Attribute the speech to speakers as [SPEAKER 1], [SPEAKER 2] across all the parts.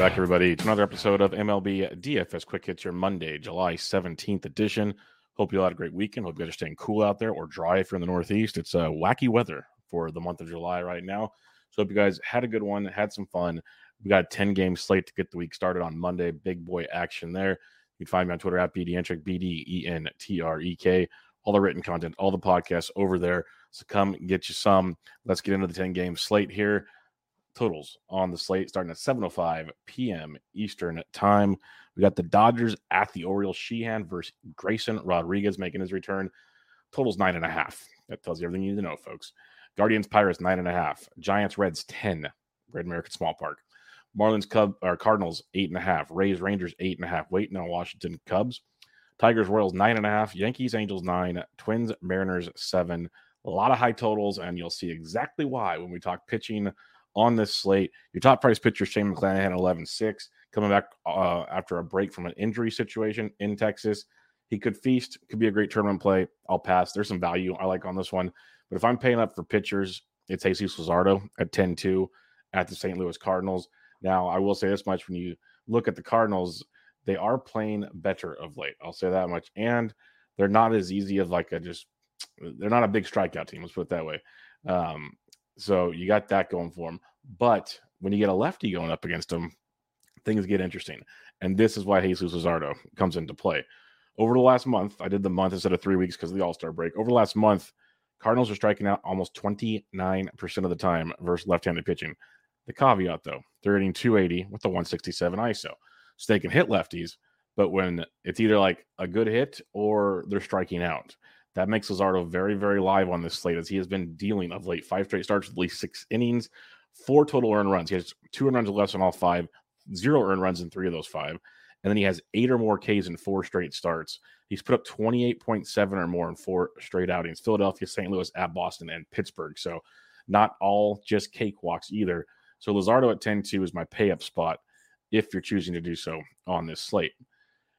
[SPEAKER 1] Back, everybody, to another episode of MLB DFS Quick Hits, your Monday, July 17th edition. Hope you all had a great weekend. Hope you guys are staying cool out there or dry if you're in the Northeast. It's uh, wacky weather for the month of July right now. So, hope you guys had a good one, had some fun. We got a 10 game slate to get the week started on Monday. Big boy action there. You can find me on Twitter at BDentrek, B D E N T R E K. All the written content, all the podcasts over there. So, come get you some. Let's get into the 10 game slate here totals on the slate starting at 7.05 p.m. Eastern time. We got the Dodgers at the Orioles. Sheehan versus Grayson Rodriguez making his return. Totals nine and a half. That tells you everything you need to know, folks. Guardians Pirates nine and a half. Giants Reds 10. Red American Small Park. Marlins Cub or Cardinals eight and a half. Rays Rangers eight and a half. Waiting on Washington Cubs. Tigers Royals nine and a half. Yankees Angels nine. Twins Mariners seven. A lot of high totals, and you'll see exactly why when we talk pitching on this slate. Your top price pitcher, Shane McClanahan, 11 6, coming back uh, after a break from an injury situation in Texas. He could feast, could be a great tournament play. I'll pass. There's some value I like on this one. But if I'm paying up for pitchers, it's Jesus Luzardo at 10 2 at the St. Louis Cardinals. Now, I will say this much when you look at the Cardinals, they are playing better of late. I'll say that much. And they're not as easy of like a just, they're not a big strikeout team. Let's put it that way. Um, so you got that going for him. But when you get a lefty going up against him, things get interesting. And this is why Jesus Luzardo comes into play. Over the last month, I did the month instead of three weeks because of the All Star break. Over the last month, Cardinals are striking out almost 29% of the time versus left handed pitching. The caveat, though, they're hitting 280 with the 167 ISO. So they can hit lefties, but when it's either like a good hit or they're striking out, that makes Luzardo very, very live on this slate as he has been dealing of late. Five straight starts at least six innings, four total earned runs. He has two earned runs or less on all five, zero earned runs in three of those five. And then he has eight or more Ks in four straight starts. He's put up 28.7 or more in four straight outings Philadelphia, St. Louis, at Boston, and Pittsburgh. So not all just cakewalks either. So Luzardo at 10 2 is my pay up spot if you're choosing to do so on this slate.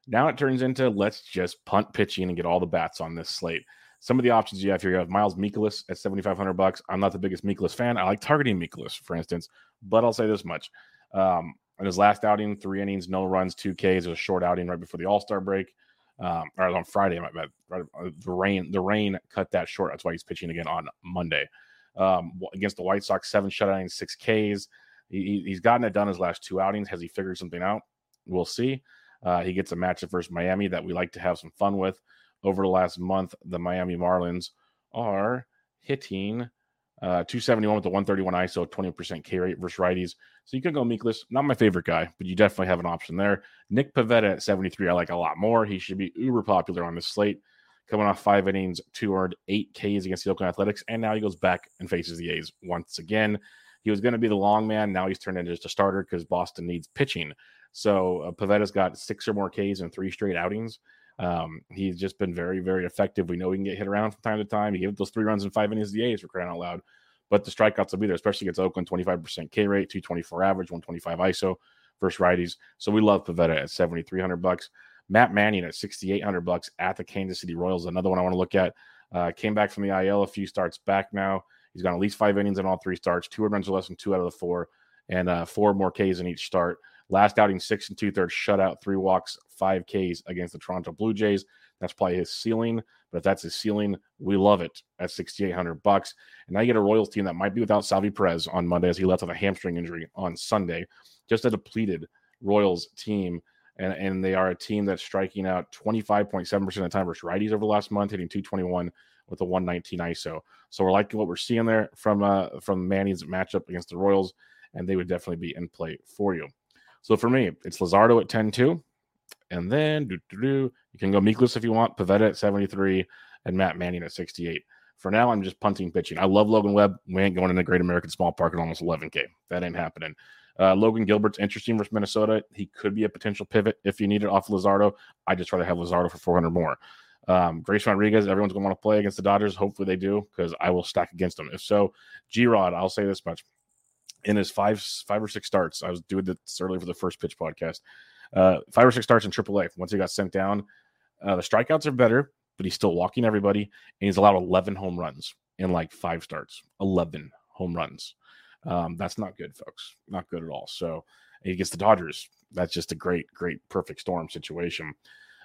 [SPEAKER 1] Now it turns into let's just punt pitching and get all the bats on this slate. Some of the options you have here, you have Miles Mikolas at 7,500 bucks. I'm not the biggest Mikolas fan. I like targeting Mikolas, for instance, but I'll say this much. Um, in his last outing, three innings, no runs, two Ks. It was a short outing right before the All Star break, um, or on Friday. Uh, the rain, the rain cut that short. That's why he's pitching again on Monday um, against the White Sox. Seven shutouts, six Ks. He, he's gotten it done his last two outings. Has he figured something out? We'll see. Uh, he gets a matchup versus Miami that we like to have some fun with. Over the last month, the Miami Marlins are hitting uh, 271 with the 131 ISO, 20% K rate versus righties. So you can go Mikolas. Not my favorite guy, but you definitely have an option there. Nick Pivetta at 73, I like a lot more. He should be uber popular on this slate. Coming off five innings, two earned, eight Ks against the Oakland Athletics, and now he goes back and faces the A's once again. He was going to be the long man. Now he's turned into just a starter because Boston needs pitching. So uh, Pivetta's got six or more Ks in three straight outings. Um, he's just been very, very effective. We know he can get hit around from time to time. He gave those three runs in five innings the A's for crying out loud. But the strikeouts will be there, especially against Oakland, 25% K rate, 224 average, 125 ISO versus righties. So we love Pivetta at 7,300 bucks. Matt Manning at 6,800 bucks at the Kansas City Royals. Another one I want to look at. Uh, came back from the IL a few starts back now. He's got at least five innings in all three starts, two runs or less in two out of the four, and uh, four more Ks in each start. Last outing, six and two thirds shutout, three walks, five Ks against the Toronto Blue Jays. That's probably his ceiling. But if that's his ceiling, we love it at 6,800 bucks. And now you get a Royals team that might be without Salvy Perez on Monday as he left with a hamstring injury on Sunday. Just a depleted Royals team. and, and they are a team that's striking out 25.7% of the time versus righties over the last month, hitting 221 with a 119 ISO. So we're liking what we're seeing there from uh, from Manning's matchup against the Royals, and they would definitely be in play for you. So for me, it's Luzardo at 10-2. And then you can go Mikolas if you want, Pivetta at 73, and Matt Manning at 68. For now, I'm just punting pitching. I love Logan Webb. We ain't going in the Great American Small Park at almost 11K. That ain't happening. Uh, Logan Gilbert's interesting versus Minnesota. He could be a potential pivot if you need it off Luzardo. I just rather have Luzardo for 400 more. Um, Grace Rodriguez, everyone's going to want to play against the Dodgers. Hopefully they do because I will stack against them. If so, G Rod, I'll say this much. In his five five or six starts, I was doing this earlier for the first pitch podcast. Uh, five or six starts in AAA. Once he got sent down, uh, the strikeouts are better, but he's still walking everybody, and he's allowed 11 home runs in like five starts. 11 home runs. Um, that's not good, folks. Not good at all. So he gets the Dodgers. That's just a great, great, perfect storm situation.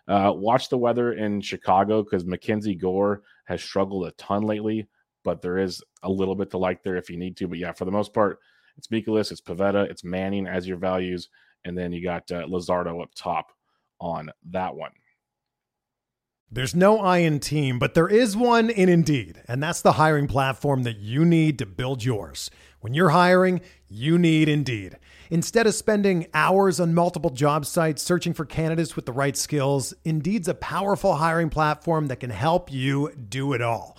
[SPEAKER 1] Uh, watch the weather in Chicago because Mackenzie Gore has struggled a ton lately, but there is a little bit to like there if you need to. But yeah, for the most part, it's Mikolas, it's Pivetta, it's Manning as your values, and then you got uh, Luzardo up top on that one.
[SPEAKER 2] There's no I in team, but there is one in Indeed, and that's the hiring platform that you need to build yours. When you're hiring, you need Indeed. Instead of spending hours on multiple job sites searching for candidates with the right skills, Indeed's a powerful hiring platform that can help you do it all.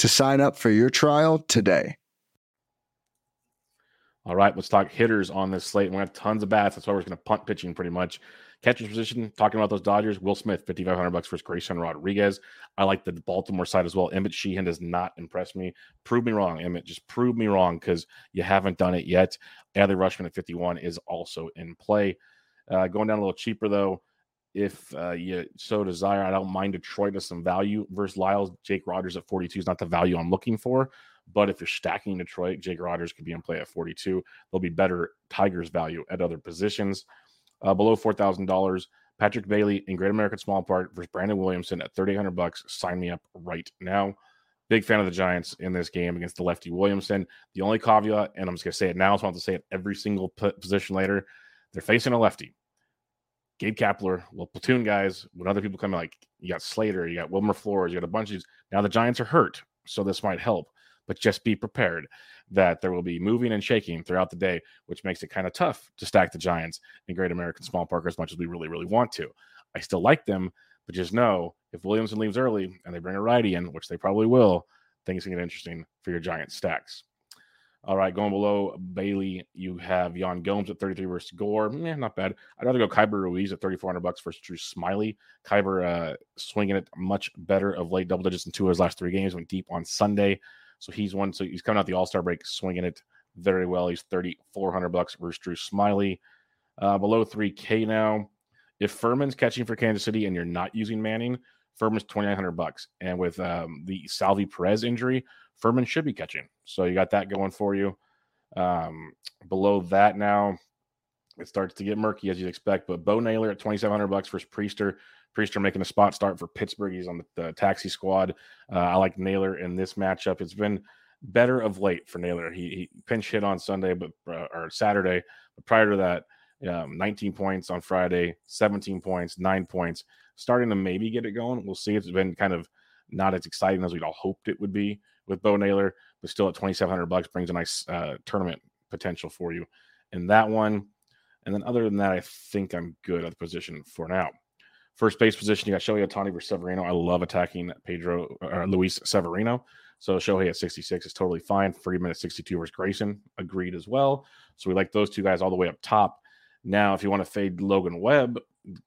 [SPEAKER 3] to sign up for your trial today.
[SPEAKER 1] All right, let's talk hitters on this slate. We have tons of bats. That's why we're going to punt pitching pretty much. Catcher's position, talking about those Dodgers, Will Smith, 5,500 bucks versus Grayson Rodriguez. I like the Baltimore side as well. Emmett Sheehan does not impress me. Prove me wrong, Emmett. Just prove me wrong because you haven't done it yet. Adley Rutschman at 51 is also in play. Uh, going down a little cheaper, though, if uh, you so desire. I don't mind Detroit as some value versus Lyles. Jake Rogers at 42 is not the value I'm looking for. But if you're stacking Detroit, Jake Rogers could be in play at 42. There'll be better Tigers value at other positions. Uh, below $4,000, Patrick Bailey in Great American Small Park versus Brandon Williamson at 3,800 bucks. Sign me up right now. Big fan of the Giants in this game against the lefty Williamson. The only caveat, and I'm just going to say it now, so I want to say it every single position later. They're facing a lefty. Gabe Kapler, well, platoon guys, when other people come in, like you got Slater, you got Wilmer Flores, you got a bunch of these. Now the Giants are hurt, so this might help, but just be prepared that there will be moving and shaking throughout the day, which makes it kind of tough to stack the Giants in Great American Small Park as much as we really, really want to. I still like them, but just know if Williamson leaves early and they bring a righty in, which they probably will, things can get interesting for your Giant stacks. All right, going below Bailey, you have Yan Gomes at 33 versus Gore. Eh, not bad. I'd rather go Keibert Ruiz at 3,400 bucks versus Drew Smyly. Keibert uh, swinging it much better of late, double digits in two of his last three games, went deep on Sunday. So he's one. So he's coming out the All Star break, swinging it very well. He's 3,400 bucks versus Drew Smyly. Uh, below 3K now If Fermin's catching for Kansas City and you're not using Manning, Fermin's 2,900 bucks. And with um, the Salvy Perez injury, Fermin should be catching. So you got that going for you. Um, below that now, it starts to get murky as you'd expect. But Bo Naylor at 2,700 bucks versus Priester. Priester making a spot start for Pittsburgh. He's on the, the taxi squad. Uh, I like Naylor in this matchup. It's been better of late for Naylor. He, he pinch hit on Sunday, but uh, or Saturday. But prior to that, um, 19 points on Friday, 17 points, nine points. Starting to maybe get it going. We'll see. It's been kind of not as exciting as we'd all hoped it would be with Bo Naylor, but still at 2,700 bucks brings a nice uh, tournament potential for you in that one. And then other than that, I think I'm good at the position for now. First base position, you got Shohei Ohtani versus Severino. I love attacking Pedro or Luis Severino. So Shohei at 66 is totally fine. Freeman at 62 versus Grayson, agreed as well. So we like those two guys all the way up top. Now, if you want to fade Logan Webb,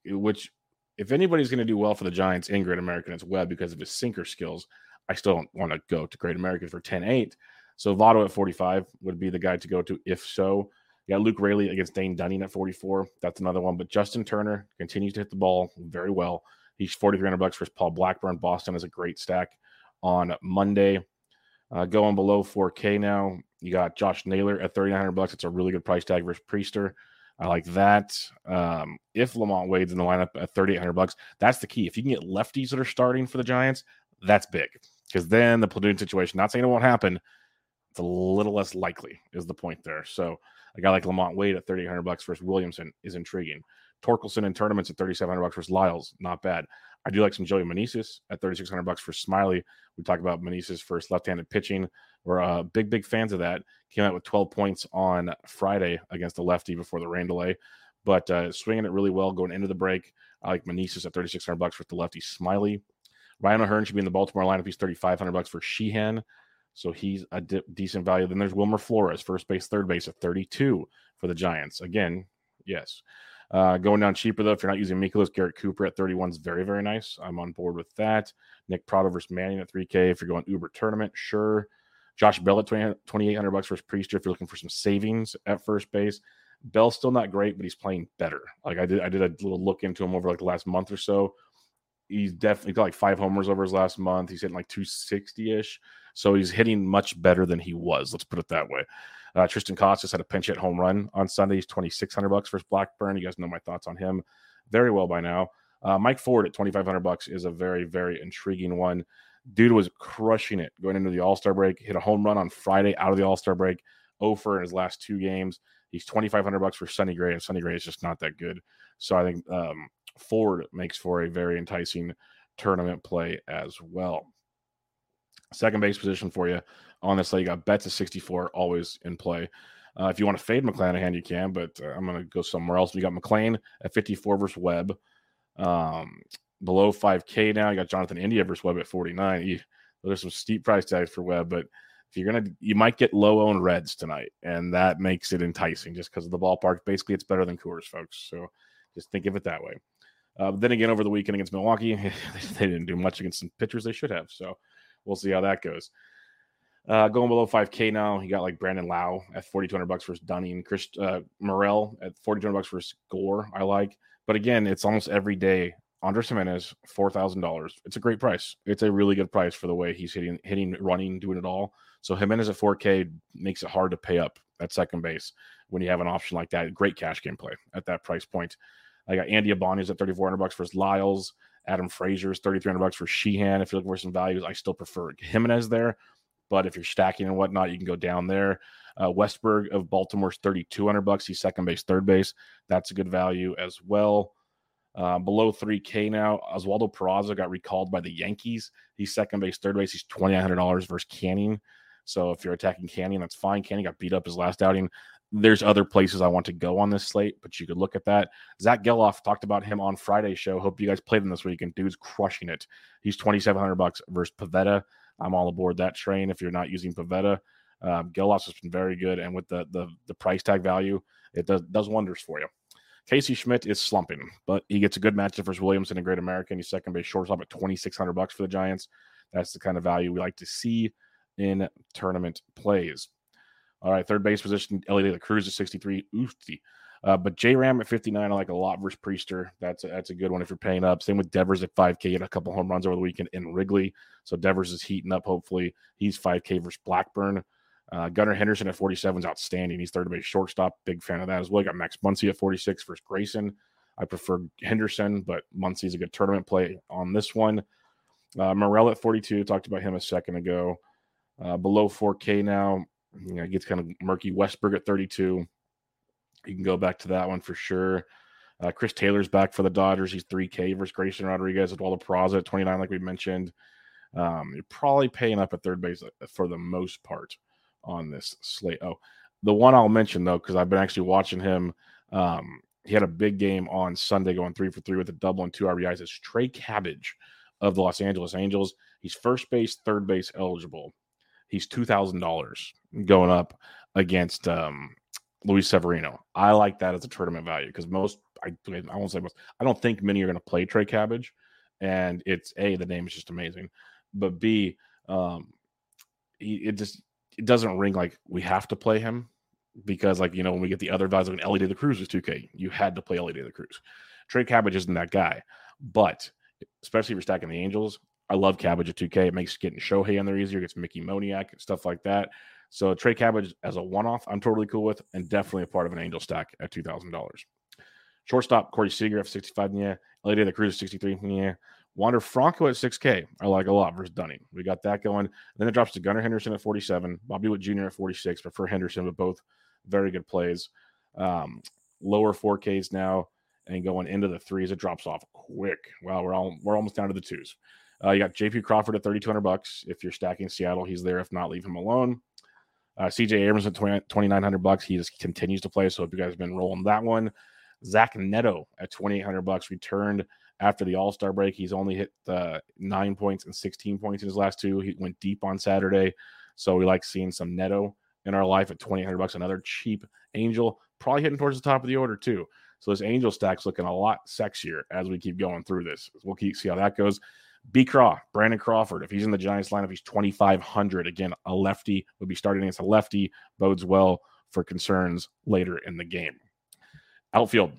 [SPEAKER 1] which if anybody's going to do well for the Giants in Great American, it's Webb because of his sinker skills. I still don't want to go to Great American for 10 8. So Votto at 45 would be the guy to go to if so. You got Luke Raley against Dane Dunning at 44. That's another one. But Justin Turner continues to hit the ball very well. He's 4,300 bucks versus Paul Blackburn. Boston is a great stack on Monday. Uh, going below 4K now, you got Josh Naylor at 3,900 bucks. It's a really good price tag versus Priester. I like that. Um, if LaMonte Wade's in the lineup at 3,800 bucks, that's the key. If you can get lefties that are starting for the Giants, that's big because then the platoon situation, not saying it won't happen, it's a little less likely is the point there. So a guy like LaMonte Wade at 3,800 bucks versus Williamson is intriguing. Torkelson in tournaments at 3,700 bucks versus Lyles, not bad. I do like some Joey Meneses at 3,600 bucks for Smyly. We talk about Meneses first left-handed pitching. We're uh, big, big fans of that. Came out with 12 points on Friday against the lefty before the rain delay, but uh, swinging it really well going into the break. I like Meneses at 3,600 bucks for the lefty Smyly. Ryan O'Hearn should be in the Baltimore lineup. He's 3,500 bucks for Sheehan. So he's a de- decent value. Then there's Wilmer Flores, first base, third base at 32 for the Giants. Again, yes. Uh, going down cheaper though, if you're not using Mikolas, Garrett Cooper at 31 is very, very nice. I'm on board with that. Nick Pratto versus Manning at 3K. If you're going Uber tournament, sure. Josh Bell at 2,800 bucks versus Priester. If you're looking for some savings at first base, Bell's still not great, but he's playing better. Like I did, I did a little look into him over like the last month or so. He's definitely got like five homers over his last month. He's hitting like 260 ish. So he's hitting much better than he was. Let's put it that way. Uh, Triston Casas had a pinch hit home run on Sunday. He's 2600 bucks versus Blackburn. You guys know my thoughts on him very well by now. Uh, Mike Ford at 2500 bucks is a very, very intriguing one. Dude was crushing it going into the All Star break. Hit a home run on Friday out of the All Star break. Over in his last two games. He's 2500 bucks for Sonny Gray, and Sonny Gray is just not that good. So I think um, Ford makes for a very enticing tournament play as well. Second base position for you on this You got Betts at 64, always in play. Uh, if you want to fade McClanahan, you can, but uh, I'm going to go somewhere else. We got McLean at 54 versus Webb. Um, below 5K now, you got Jonathan India versus Webb at 49. there's some steep price tags for Webb, but if you're going to, you might get low owned Reds tonight, and that makes it enticing just because of the ballpark. Basically, it's better than Coors, folks. So just think of it that way. Uh, then again, over the weekend against Milwaukee, they didn't do much against some pitchers they should have. So we'll see how that goes. Uh, going below 5K now, you got like Brandon Lowe at 4,200 bucks versus Dunning, Chris uh, Morel at 4,200 bucks versus Gore. I like, but again, it's almost every day. Andres Gimenez, four thousand dollars. It's a great price. It's a really good price for the way he's hitting, hitting, running, doing it all. So Gimenez at 4K makes it hard to pay up at second base when you have an option like that. Great cash game play at that price point. I got Andy Ibanez at 3,400 bucks versus Lyles. Adam Frazier's 3,300 bucks for Sheehan. If you're looking for some values, I still prefer Gimenez there. But if you're stacking and whatnot, you can go down there. Uh, Westburg of Baltimore's 3,200 bucks. He's second base, third base. That's a good value as well. Uh, below 3K now, Oswaldo Peraza got recalled by the Yankees. He's second base, third base. He's $2,900 versus Canning. So if you're attacking Canning, that's fine. Canning got beat up his last outing. There's other places I want to go on this slate, but you could look at that. Zach Gelof talked about him on Friday's show. Hope you guys played him this week, and dude's crushing it. He's 2,700 bucks versus Pivetta. I'm all aboard that train. If you're not using Pivetta, um, has been very good, and with the the the price tag value, it does does wonders for you. Casey Schmidt is slumping, but he gets a good matchup versus Williamson and Great American. He's second base shortstop at 2,600 bucks for the Giants. That's the kind of value we like to see in tournament plays. All right, third base position, Elly De La Cruz at 63. Oofty. Uh, but J Ram at 59, I like a lot versus Priester. That's a, that's a good one if you're paying up. Same with Devers at 5K, had a couple home runs over the weekend in Wrigley. So Devers is heating up. Hopefully, he's 5K versus Blackburn. Uh, Gunnar Henderson at 47 is outstanding. He's third base shortstop. Big fan of that as well. You got Max Muncy at 46 versus Grayson. I prefer Henderson, but Muncy's a good tournament play on this one. Uh, Morel at 42. Talked about him a second ago. Uh, below 4K now. You know, it gets kind of murky. Westburg at 32. You can go back to that one for sure. Uh, Chris Taylor's back for the Dodgers. He's 3K versus Grayson Rodriguez. at Eduardo Peraza at 29, like we mentioned. Um, you're probably paying up at third base uh, for the most part on this slate. Oh, the one I'll mention though, because I've been actually watching him. Um, he had a big game on Sunday, going three for three with a double and two RBIs. Is Trey Cabbage of the Los Angeles Angels. He's first base, third base eligible. He's two thousand dollars going up against um, Luis Severino. I like that as a tournament value because most I I won't say most. I don't think many are going to play Trey Cabbage, and it's a the name is just amazing, but b um, it just it doesn't ring like we have to play him because like you know when we get the other values like Elly De La Cruz was 2K, you had to play Elly the Cruz. Trey Cabbage isn't that guy, but especially if you're stacking the Angels, I love Cabbage at 2K. It makes getting Shohei in there easier, gets Mickey Moniak and stuff like that. So Trey Cabbage as a one-off, I'm totally cool with, and definitely a part of an angel stack at two thousand dollars. Shortstop Corey Seager at 65, yeah. Elly De La Cruz 63, yeah. Wander Franco at 6K, I like a lot versus Dunning. We got that going. And Then it drops to Gunnar Henderson at 47, Bobby Witt Jr. at 46. Prefer Henderson, but both very good plays. Um, lower 4Ks now, and going into the threes, it drops off quick. Wow, we're all we're almost down to the twos. Uh, you got JP Crawford at 3,200 bucks. If you're stacking Seattle, he's there. If not, leave him alone. Uh, CJ Abrams at 2,900 bucks. He just continues to play. So if you guys have been rolling that one, Zach Neto at 2,800 bucks returned after the All Star break. He's only hit uh, nine points and 16 points in his last two. He went deep on Saturday. So we like seeing some Neto in our life at 2,800 bucks. Another cheap angel, probably hitting towards the top of the order too. So this angel stack's looking a lot sexier as we keep going through this. We'll keep see how that goes. B. Craw, Brandon Crawford. If he's in the Giants lineup, he's 2,500. Again, a lefty would be starting against a lefty, bodes well for concerns later in the game. Outfield,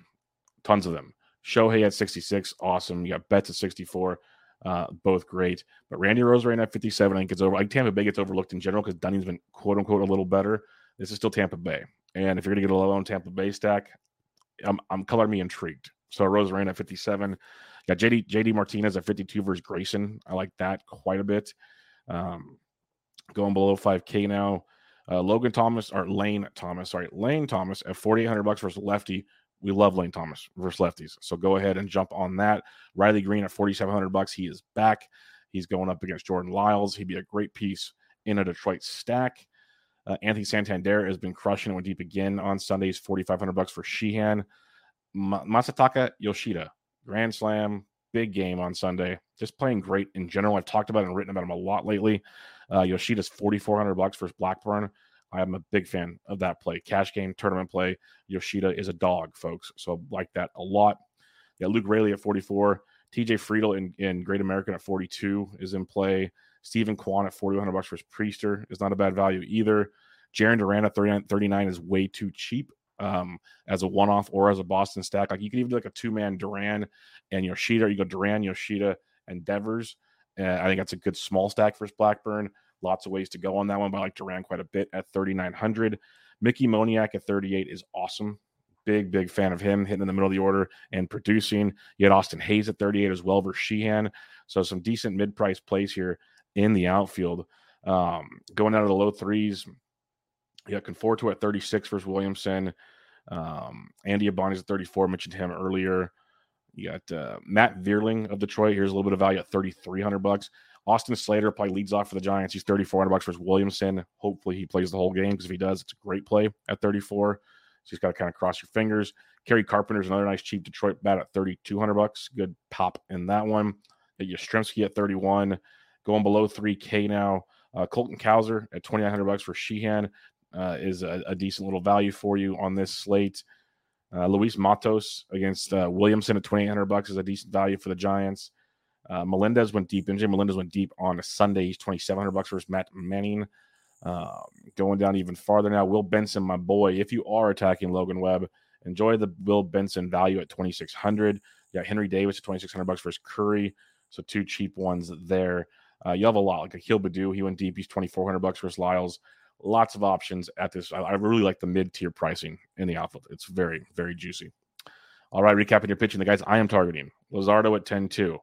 [SPEAKER 1] tons of them. Shohei at 66, awesome. You got Betts at 64, uh, both great. But Randy Arozarena at 57, I think it's over. Like Tampa Bay gets overlooked in general because Dunning's been quote unquote a little better. This is still Tampa Bay. And if you're going to get a low on Tampa Bay stack, I'm, I'm color me intrigued. So Rose Arozarena at 57. Got JD JD Martinez at 52 versus Grayson. I like that quite a bit. Um, going below 5K now. Uh, Logan Thomas or Lane Thomas, sorry, Lane Thomas at 4,800 bucks versus lefty. We love Lane Thomas versus lefties, so go ahead and jump on that. Riley Green at 4,700 bucks. He is back. He's going up against Jordan Lyles. He'd be a great piece in a Detroit stack. Uh, Anthony Santander has been crushing it. Went deep again on Sundays. 4,500 bucks for Sheehan. Masataka Yoshida Grand Slam, big game on Sunday. Just playing great in general. I've talked about and written about him a lot lately. Uh, Yoshida's 4,400 bucks versus Blackburn. I am a big fan of that play. Cash game, tournament play. Yoshida is a dog, folks. So I like that a lot. Yeah, Luke Raley at 44. TJ Friedl in, in Great American at 42 is in play. Steven Kwan at 4,100 bucks versus Priester is not a bad value either. Jarren Duran at 39, 39 is way too cheap um, as a one off or as a Boston stack. Like you could even do like a two man Duran and Yoshida. You go Duran, Yoshida, and Devers. Uh, I think that's a good small stack for Blackburn. Lots of ways to go on that one, but I like Duran quite a bit at 3,900. Mickey Moniak at 38 is awesome. Big, big fan of him hitting in the middle of the order and producing. You had Austin Hays at 38 as well versus Sheehan. So some decent mid price plays here in the outfield. Um, going out of the low threes, you got Conforto at 36 versus Williamson. Um, Andy Ibanez at 34. Mentioned him earlier. You got uh, Matt Vierling of Detroit. Here's a little bit of value at 3,300 bucks. Austin Slater probably leads off for the Giants. He's 3,400 bucks versus Williamson. Hopefully he plays the whole game because if he does, it's a great play at 34. So he's got to kind of cross your fingers. Kerry Carpenter's another nice cheap Detroit bat at 3,200 bucks. Good pop in that one. Get Yastrzemski at 31. Going below 3K now. Uh, Colton Cowser at 2,900 bucks for Sheehan uh, is a, a, decent little value for you on this slate. Uh, Luis Matos against uh, Williamson at 2800 bucks is a decent value for the Giants. Uh, Melendez went deep. MJ Melendez went deep on a Sunday. He's 2700 bucks versus Matt Manning. Um, going down even farther now, Will Benson, my boy. If you are attacking Logan Webb Enjoy the Will Benson value at 2600. You got Henry Davis at 2600 bucks versus Curry. So two cheap ones there. Uh, you have a lot like Akil Baddoo. He went deep. He's 2400 bucks versus Lyles. Lots of options at this. I, I really like the mid tier pricing in the outfield. It's very, very juicy. All right, recapping your pitching. The guys I am targeting Luzardo at 10 2.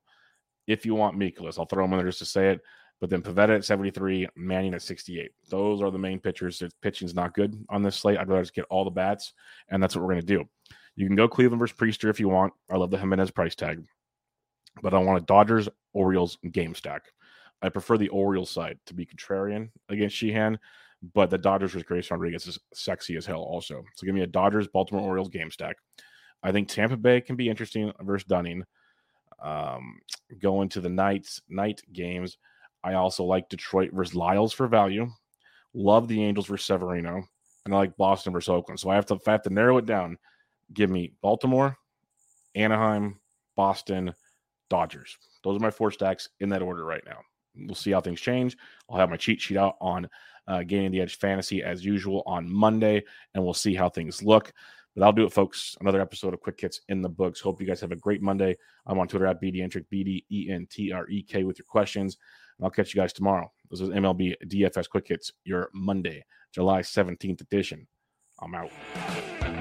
[SPEAKER 1] If you want Mikolas, I'll throw him in there just to say it. But then Pivetta at 73, Manning at 68. Those are the main pitchers. If pitching's not good on this slate, I'd rather just get all the bats, and that's what we're going to do. You can go Cleveland versus Priester if you want. I love the Gimenez price tag, but I want a Dodgers Orioles game stack. I prefer the Orioles side to be contrarian against Sheehan, but the Dodgers with Grace Rodriguez is sexy as hell also. So give me a Dodgers Baltimore Orioles game stack. I think Tampa Bay can be interesting versus Dunning. Um, going to the nights night games. I also like Detroit versus Lyles for value. Love the Angels versus Severino, and I like Boston versus Oakland. So I have to I have to narrow it down. Give me Baltimore, Anaheim, Boston, Dodgers. Those are my four stacks in that order right now. We'll see how things change. I'll have my cheat sheet out on uh, Gaining the Edge Fantasy as usual on Monday, and we'll see how things look. But I'll do it, folks. Another episode of Quick Hits in the books. Hope you guys have a great Monday. I'm on Twitter at BDentrek, B D E N T R E K, with your questions. And I'll catch you guys tomorrow. This is MLB DFS Quick Hits, your Monday, July 17th edition. I'm out.